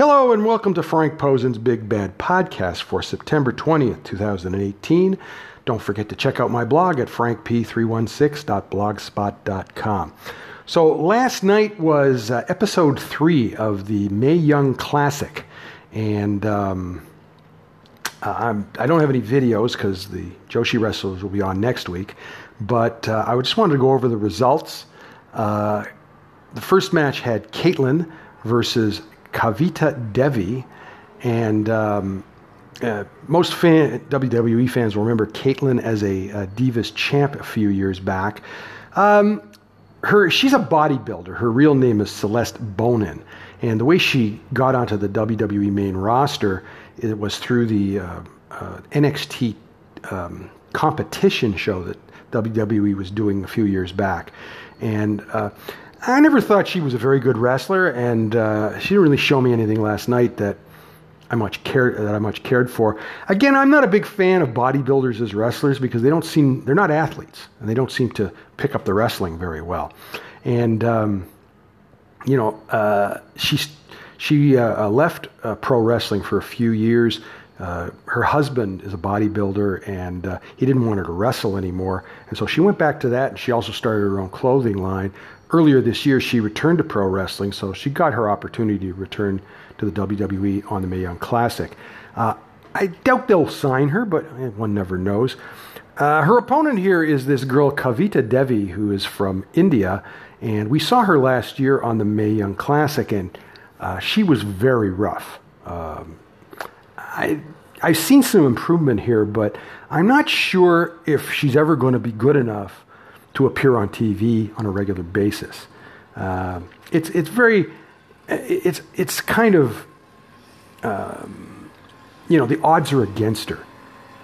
Hello and welcome to Frank Posen's Big Bad Podcast for September 20th, 2018. Don't forget to check out my blog at frankp316.blogspot.com. So last night was uh, episode three of the Mae Young Classic, and um, I'm, I don't have any videos because the Joshi wrestlers will be on next week, but uh, I just wanted to go over the results. Uh, the first match had Kaitlyn versus Kavita Devi, and um, uh, most fan, WWE fans will remember Kaitlyn as a, Divas champ a few years back. Um, her, she's a bodybuilder. Her real name is Celeste Bonin, and the way she got onto the WWE main roster it was through the uh, uh, NXT um, competition show that WWE was doing a few years back, and uh, I never thought she was a very good wrestler, and uh, she didn't really show me anything last night that I much cared that I much cared for. Again, I'm not a big fan of bodybuilders as wrestlers because they don't seem they're not athletes and they don't seem to pick up the wrestling very well. And um, you know, uh, she she uh, left uh, pro wrestling for a few years. Uh, her husband is a bodybuilder and uh, he didn't want her to wrestle anymore. And so she went back to that and she also started her own clothing line earlier this year, she returned to pro wrestling, so she got her opportunity to return to the WWE on the Mae Young Classic. Uh, I doubt they'll sign her, but eh, one never knows. Uh, her opponent here is this girl, Kavita Devi, who is from India, and we saw her last year on the Mae Young Classic, and uh, she was very rough. Um, I, I've seen some improvement here, but I'm not sure if she's ever going to be good enough to appear on TV on a regular basis. Uh, it's it's very it's it's kind of um, you know the odds are against her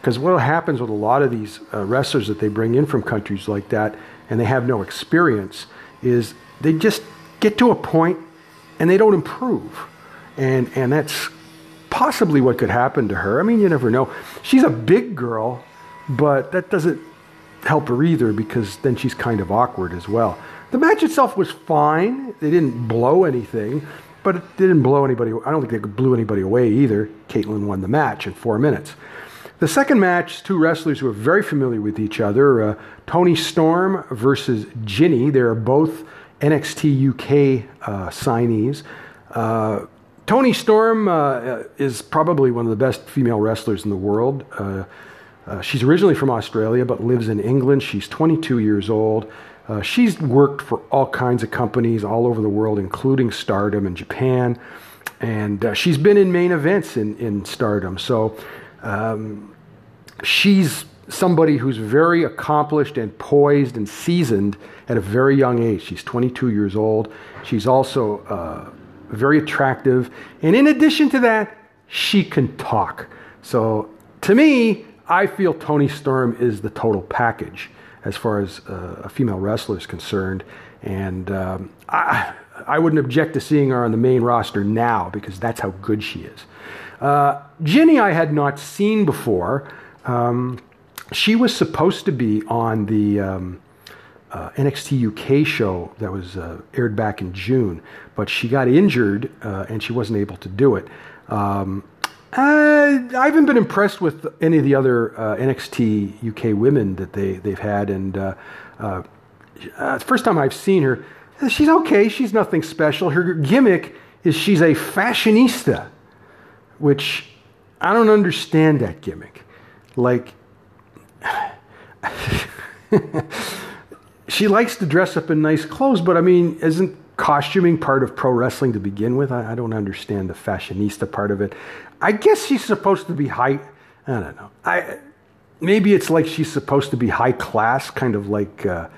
because what happens with a lot of these uh, wrestlers that they bring in from countries like that and they have no experience is they just get to a point and they don't improve and and that's possibly what could happen to her. I mean, you never know. She's a big girl, but that doesn't help her either because then she's kind of awkward as well. The match itself was fine. They didn't blow anything, but it didn't blow anybody. I don't think they blew anybody away either. Kaitlyn won the match in four minutes. The second match, two wrestlers who are very familiar with each other uh, Toni Storm versus Jinny. They're both NXT UK uh, signees. Uh, Toni Storm uh, is probably one of the best female wrestlers in the world. Uh, she's originally from Australia but lives in England. She's 22 years old. Uh, she's worked for all kinds of companies all over the world, including Stardom in Japan. And uh, she's been in main events in, in Stardom. So um, she's somebody who's very accomplished and poised and seasoned at a very young age. She's 22 years old. She's also uh, very attractive. And in addition to that, she can talk. So to me, I feel Toni Storm is the total package as far as uh, a female wrestler is concerned. And um, I, I wouldn't object to seeing her on the main roster now because that's how good she is. Uh, Jinny, I had not seen before. Um, she was supposed to be on the um, uh, NXT UK show that was uh, aired back in June, but she got injured uh, and she wasn't able to do it. Um, uh, I haven't been impressed with any of the other uh, NXT UK women that they they've had, and uh, uh, uh, first time I've seen her, she's okay. She's nothing special. Her gimmick is she's a fashionista, which I don't understand that gimmick. Like, she likes to dress up in nice clothes, but I mean, isn't costuming part of pro wrestling to begin with? I, I don't understand the fashionista part of it. I guess she's supposed to be high. I don't know. I maybe it's like she's supposed to be high class, kind of like uh,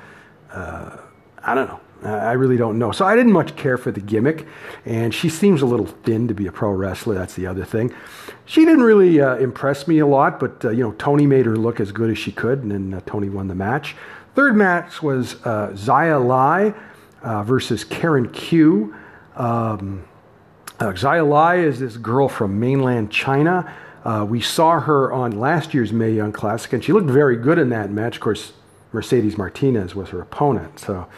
uh, I don't know. I really don't know. So I didn't much care for the gimmick, and she seems a little thin to be a pro wrestler. That's the other thing. She didn't really uh, impress me a lot, but uh, you know Toni made her look as good as she could, and then uh, Toni won the match. Third match was uh, Xia Li versus Karen Q. Um, uh, Xia Li is this girl from mainland China. Uh, we saw her on last year's Mae Young Classic, and she looked very good in that match. Of course, Mercedes Martinez was her opponent, so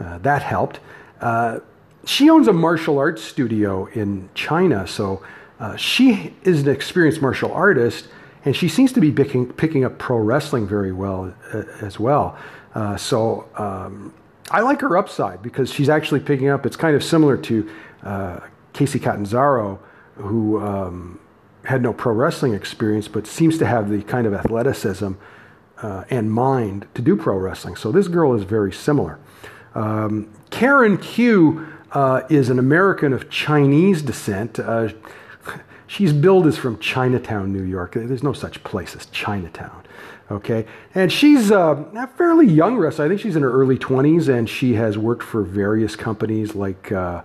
uh, that helped. Uh, she owns a martial arts studio in China, so uh, she is an experienced martial artist, and she seems to be picking, picking up pro wrestling very well uh, as well. Uh, so um, I like her upside because she's actually picking up. It's kind of similar to uh, Kacy Catanzaro, who um, had no pro wrestling experience, but seems to have the kind of athleticism uh, and mind to do pro wrestling. So this girl is very similar. Um, Karen Q uh, is an American of Chinese descent. She's billed as from Chinatown, New York. There's no such place as Chinatown. Okay, and she's uh, a fairly young wrestler. I think she's in her early 20s, and she has worked for various companies like uh,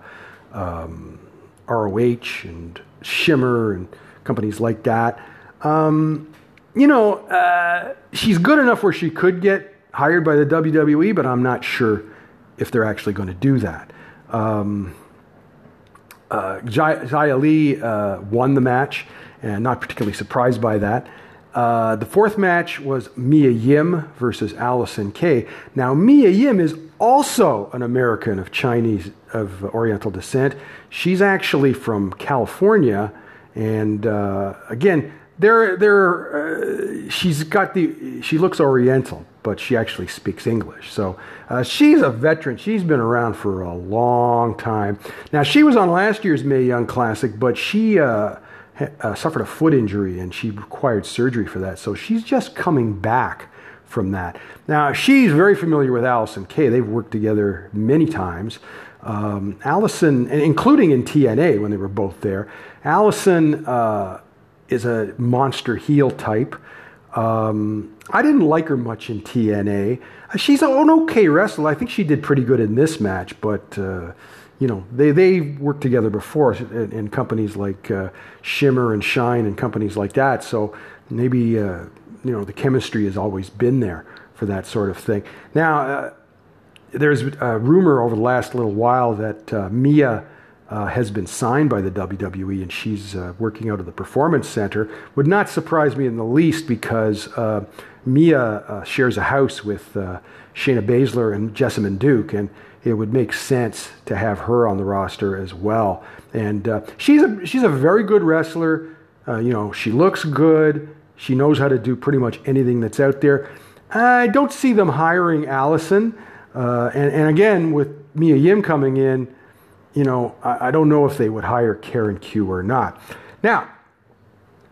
um, ROH and Shimmer and companies like that. Um, you know, uh, she's good enough where she could get hired by the WWE, but I'm not sure if they're actually going to do that. Um, uh, Xia Li uh, won the match, and not particularly surprised by that. Uh, the fourth match was Mia Yim versus Allysin Kay. Now, Mia Yim is also an American of Chinese, of Oriental descent. She's actually from California, and uh, again, there, there, uh, she's got the, she looks Oriental, but she actually speaks English. So uh, she's a veteran. She's been around for a long time. Now she was on last year's Mae Young Classic, but she uh, uh, suffered a foot injury and she required surgery for that. So she's just coming back from that. Now she's very familiar with Allysin Kay. They've worked together many times. Um, Allysin, including in TNA when they were both there, Allysin uh, is a monster heel type. Um, I didn't like her much in TNA. She's an okay wrestler. I think she did pretty good in this match, but uh, you know they they worked together before in, in companies like uh, Shimmer and Shine and companies like that. So maybe uh, you know the chemistry has always been there for that sort of thing. Now uh, there's a rumor over the last little while that uh, Mia uh, has been signed by the WWE and she's uh, working out of the Performance Center would not surprise me in the least because uh, Mia uh, shares a house with uh, Shayna Baszler and Jessamyn Duke, and it would make sense to have her on the roster as well. And uh, she's a she's a very good wrestler. you know, she looks good. She knows how to do pretty much anything that's out there. I don't see them hiring Allysin. and, and again, with Mia Yim coming in, you know, I, I, don't know if they would hire Karen Q or not. Now,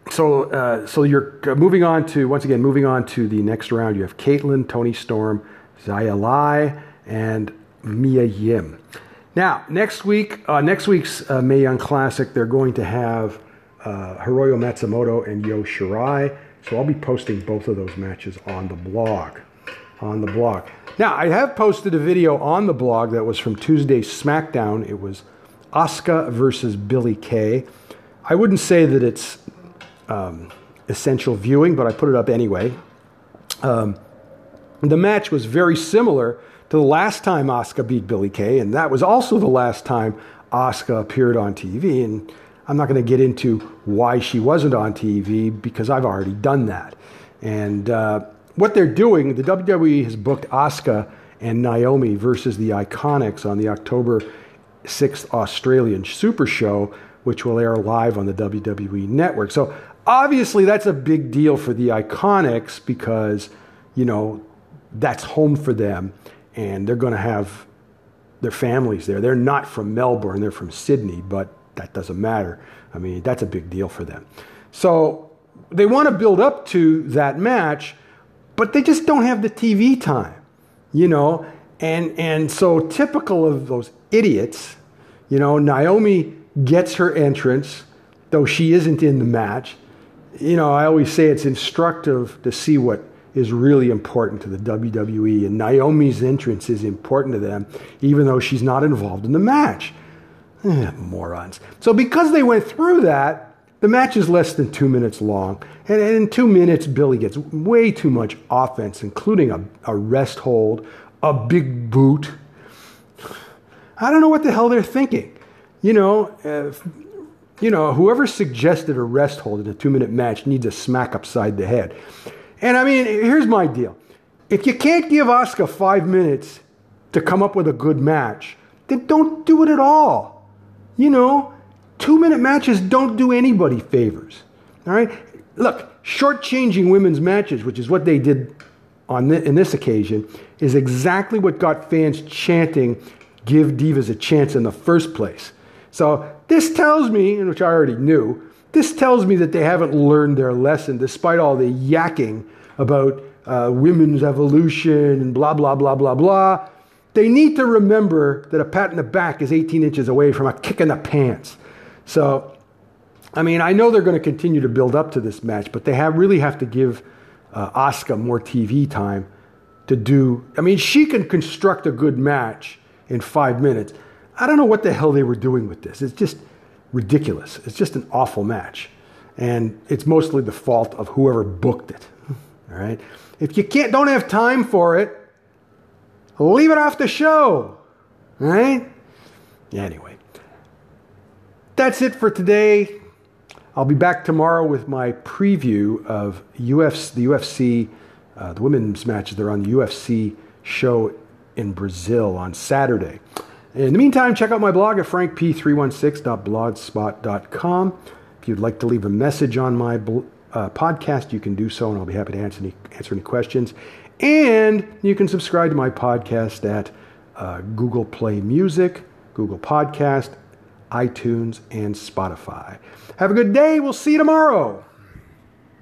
so uh, so you're uh, moving on to once again moving on to the next round. You have Kaitlyn, Toni Storm, Xia Li, and Mia Yim. Now, next week, uh, next week's uh, Mae Young Classic, they're going to have uh, Hiroyo Matsumoto and Io Shirai. So I'll be posting both of those matches on the blog. On the blog. Now, I have posted a video on the blog that was from Tuesday's SmackDown. It was Asuka versus Billie Kay. I wouldn't say that it's um, essential viewing, but I put it up anyway. Um, the match was very similar to the last time Asuka beat Billie Kay, and that was also the last time Asuka appeared on TV. And I'm not going to get into why she wasn't on TV because I've already done that. And uh, what they're doing, the WWE has booked Asuka and Naomi versus the Iconics on the October 6th Australian Super Show, which will air live on the WWE network. So obviously that's a big deal for the Iconics because, you know, that's home for them and they're going to have their families there. They're not from Melbourne, they're from Sydney, but that doesn't matter. I mean, that's a big deal for them. So they want to build up to that match but they just don't have the TV time, you know. And and so typical of those idiots, you know. Naomi gets her entrance, though she isn't in the match. You know, I always say it's instructive to see what is really important to the WWE, and Naomi's entrance is important to them, even though she's not involved in the match. Eh, morons. So because they went through that, the match is less than two minutes long, and in two minutes, Billie gets way too much offense, including a, a rest hold, a big boot. I don't know what the hell they're thinking. You know, you know, whoever suggested a rest hold in a two-minute match needs a smack upside the head. And I mean, here's my deal: if you can't give Asuka five minutes to come up with a good match, then don't do it at all. You know, two minute matches don't do anybody favors. All right? Look, shortchanging women's matches, which is what they did on in this occasion, is exactly what got fans chanting, give divas a chance in the first place. So this tells me, which I already knew, this tells me that they haven't learned their lesson despite all the yakking about uh, women's evolution and blah, blah, blah, blah, blah. They need to remember that a pat in the back is 18 inches away from a kick in the pants. So, I mean, I know they're going to continue to build up to this match, but they have really have to give uh, Asuka more TV time to do. I mean, she can construct a good match in five minutes. I don't know what the hell they were doing with this. It's just ridiculous. It's just an awful match. And it's mostly the fault of whoever booked it. All right? If you can't don't have time for it, leave it off the show. All right? Anyway. That's it for today. I'll be back tomorrow with my preview of UFC, the UFC, uh, the women's matches. They're on the UFC show in Brazil on Saturday. In the meantime, check out my blog at frankp316.blogspot.com. If you'd like to leave a message on my uh, podcast, you can do so, and I'll be happy to answer any, answer any questions. And you can subscribe to my podcast at uh, Google Play Music, Google Podcast, iTunes, and Spotify. Have a good day. We'll see you tomorrow.